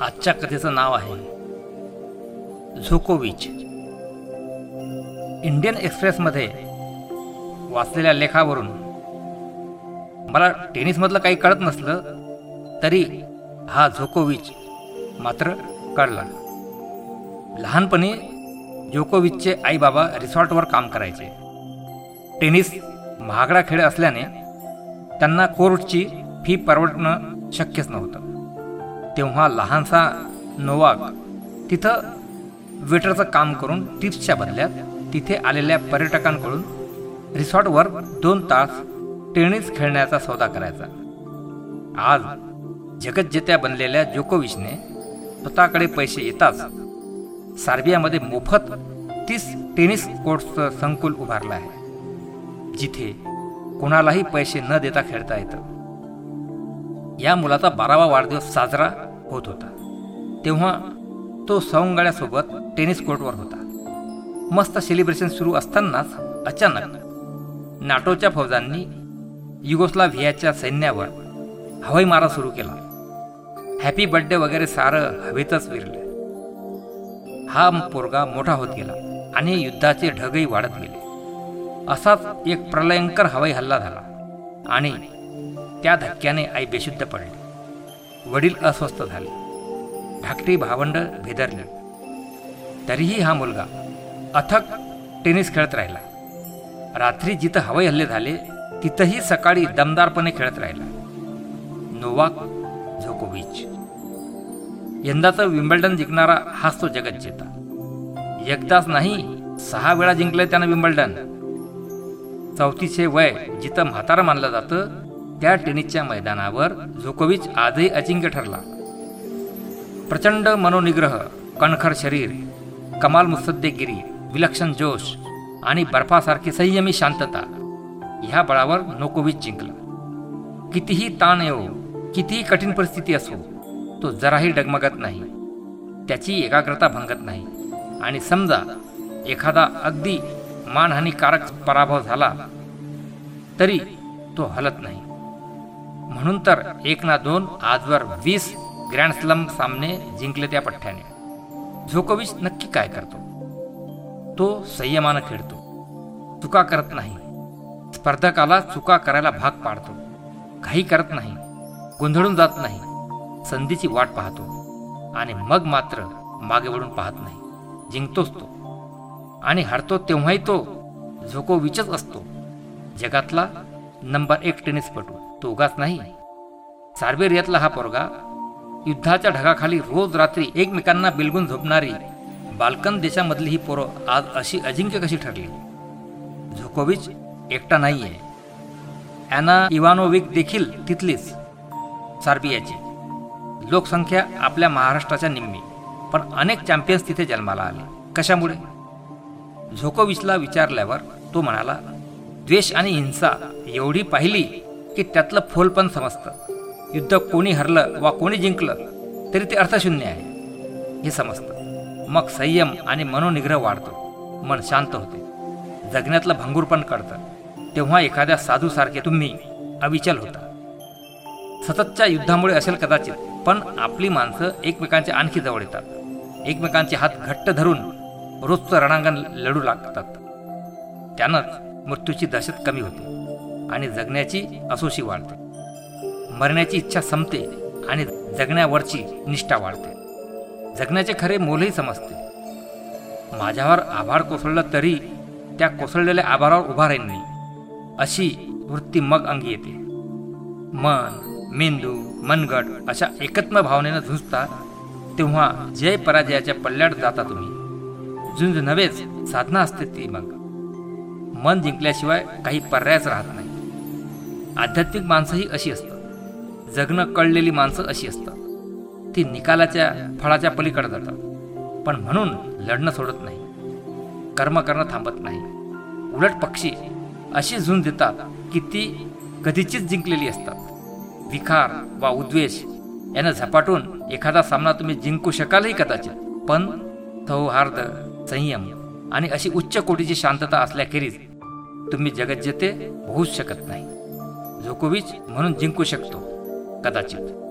आजच्या कथेचं नाव आहे झोकोविच. इंडियन एक्सप्रेसमध्ये वाचलेल्या लेखावरून मला टेनिसमधलं काही कळत नसलं तरी हा झोकोविच मात्र कळला. लहानपणी जोकोविचचे आईबाबा रिसॉर्टवर काम करायचे. टेनिस महागडा खेळ असल्याने त्यांना कोर्टची फी परवडणं शक्यच नव्हतं. तेव्हा लहानसा नोवाक तिथं वेटरचं काम करून टिप्सच्या बदल्यात तिथे आलेल्या पर्यटकांकडून रिसॉर्टवर दोन तास टेनिस खेळण्याचा सौदा करायचा. आज जगज्जेत्या बनलेल्या जोकोविचने स्वतःकडे पैसे येताच सार्बियामध्ये मोफत तीस टेनिस कोर्टचं संकुल उभारलं आहे. जिथे कोणालाही पैसे न देता खेळता येतं. या मुलाचा बारावा वाढदिवस साजरा होत होता. तेव्हा तो सवंगड्यासोबत टेनिस कोर्टवर होता. मस्त सेलिब्रेशन सुरू असतानाच अचानक नाटोच्या फौजांनी युगोस्लाव्हियाच्या सैन्यावर हवाई मारा सुरू केला. हॅपी बर्थडे वगैरे सारं हवेतच विरले. हा पोरगा मोठा होत गेला आणि युद्धाचे ढगही वाढत गेले. असाच एक प्रलयंकर हवाई हल्ला झाला आणि त्या धक्क्याने आई बेशुद्ध पडली. वडील अस्वस्थ झाले. धाकटी भावंड भेदरली तरीही हा मुलगा अथक टेनिस खेळत राहिला. रात्री जिथं हवाई हल्ले झाले तिथंही सकाळी दमदारपणे खेळत राहिला. नोवाक झोकोविच. यंदाचं विम्बल्डन जिंकणारा हाच तो जगज्जेता. एकदाच नाही सहा वेळा जिंकलंय त्यानं विम्बल्डन चौथीचे वय जिथं म्हातारं मानलं जातं त्या टेनिसच्या मैदानावर झोकोविच आजही अजिंक्य ठरला. प्रचंड मनोनिग्रह कणखर शरीर कमाल मुसद्देगिरी विलक्षण जोश आणि बर्फासारखी संयमी शांतता ह्या बळावर नोकोविच जिंकला. कितीही ताण येऊ कितीही कठीण परिस्थिती असो तो जराही डगमगत नाही. त्याची एकाग्रता भंगत नाही. आणि समजा एखादा अगदी मानहानिकारक पराभव झाला तरी तो हलत नाही. म्हणून तर एक ना दोन आजवर वीस ग्रँड स्लम सामने जिंकले त्या पठ्ठ्याने. झोकोविच नक्की काय करतो? तो संयमानं खेळतो. चुका करत नाही. स्पर्धकाला चुका करायला भाग पाडतो. काही करत नाही. गोंधळून जात नाही. संधीची वाट पाहतो. आणि मग मात्र मागे वळून पाहत नाही. जिंकतोच तो. आणि हरतो तेव्हाही तो झोकोविचच असतो. जगातला नंबर एक टेनिसपटू तो उगाच नाही. सार्बेरियातला हा पोरगा. युद्धाच्या ढगाखाली रोज रात्री एकमेकांना बिलगून झोपणारी बाल्कन देशामधली ही पोरं आज अशी अजिंक्य कशी ठरली? झोकोविच एकटा नाही आहे ॲना इवानोविक देखील तिथलीच सार्बियाची. लोकसंख्या आपल्या महाराष्ट्राच्या निम्मी पण अनेक चॅम्पियन्स तिथे जन्माला आले. कशामुळे? झोकोविचला विचारल्यावर तो म्हणाला द्वेष आणि हिंसा एवढी पाहिली की त्यातलं फोल पण समजतं. युद्ध कोणी हरलं वा कोणी जिंकलं तरी ते अर्थशून्य आहे. हे समजतं. मग संयम आणि मनोनिग्रह वाढतो. मन शांत होते. जगण्यातलं भंगूर पण कळतं तेव्हा एखाद्या साधूसारखे तुम्ही अविचल होता. सततच्या युद्धामुळे असेल कदाचित पण आपली माणसं एकमेकांच्या आणखी जवळ येतात. एकमेकांचे हात घट्ट धरून रोजचं रणांगण लढू लागतात. त्यानंच मृत्यूची दहशत कमी होते. आणि जगण्याची असोशी वाढते. मरण्याची इच्छा संपते आणि जगण्यावरची निष्ठा वाढते. जगण्याचे खरे मोलही समजते. माझ्यावर आभार कोसळलं तरी त्या कोसळलेल्या आभारावर उभा राहील मी. अशी वृत्ती मग अंगी येते. मन मेंदू मनगट अशा एकत्म भावनेनं झुंजता तेव्हा जय पराजयाच्या पल्ल्यात जाता तुम्ही. झुंज नव्हेच साधना असते ती मग. मन जिंकल्याशिवाय काही पर्यायच राहत नाही. आध्यात्मिक माणसंही अशी असतात. जगणं कळलेली माणसं अशी असतात. ती निकालाच्या फळाच्या पलीकडे जातात. पण म्हणून लढणं सोडत नाही. कर्म करणं थांबत नाही. उलट पक्षी अशी झुंज देतात की ती कधीचीच जिंकलेली असतात. विखार वा उद्वेष यानं झपाटून एखादा सामना तुम्ही जिंकू शकालही कदाचित. पण सौहार्द संयम आणि अशी उच्च कोटीची शांतता असल्याखेरीज तुम्ही जगत जेते होऊच शकत नाही. जोकोविच म्हणून जिंकू शकतो कदाचित.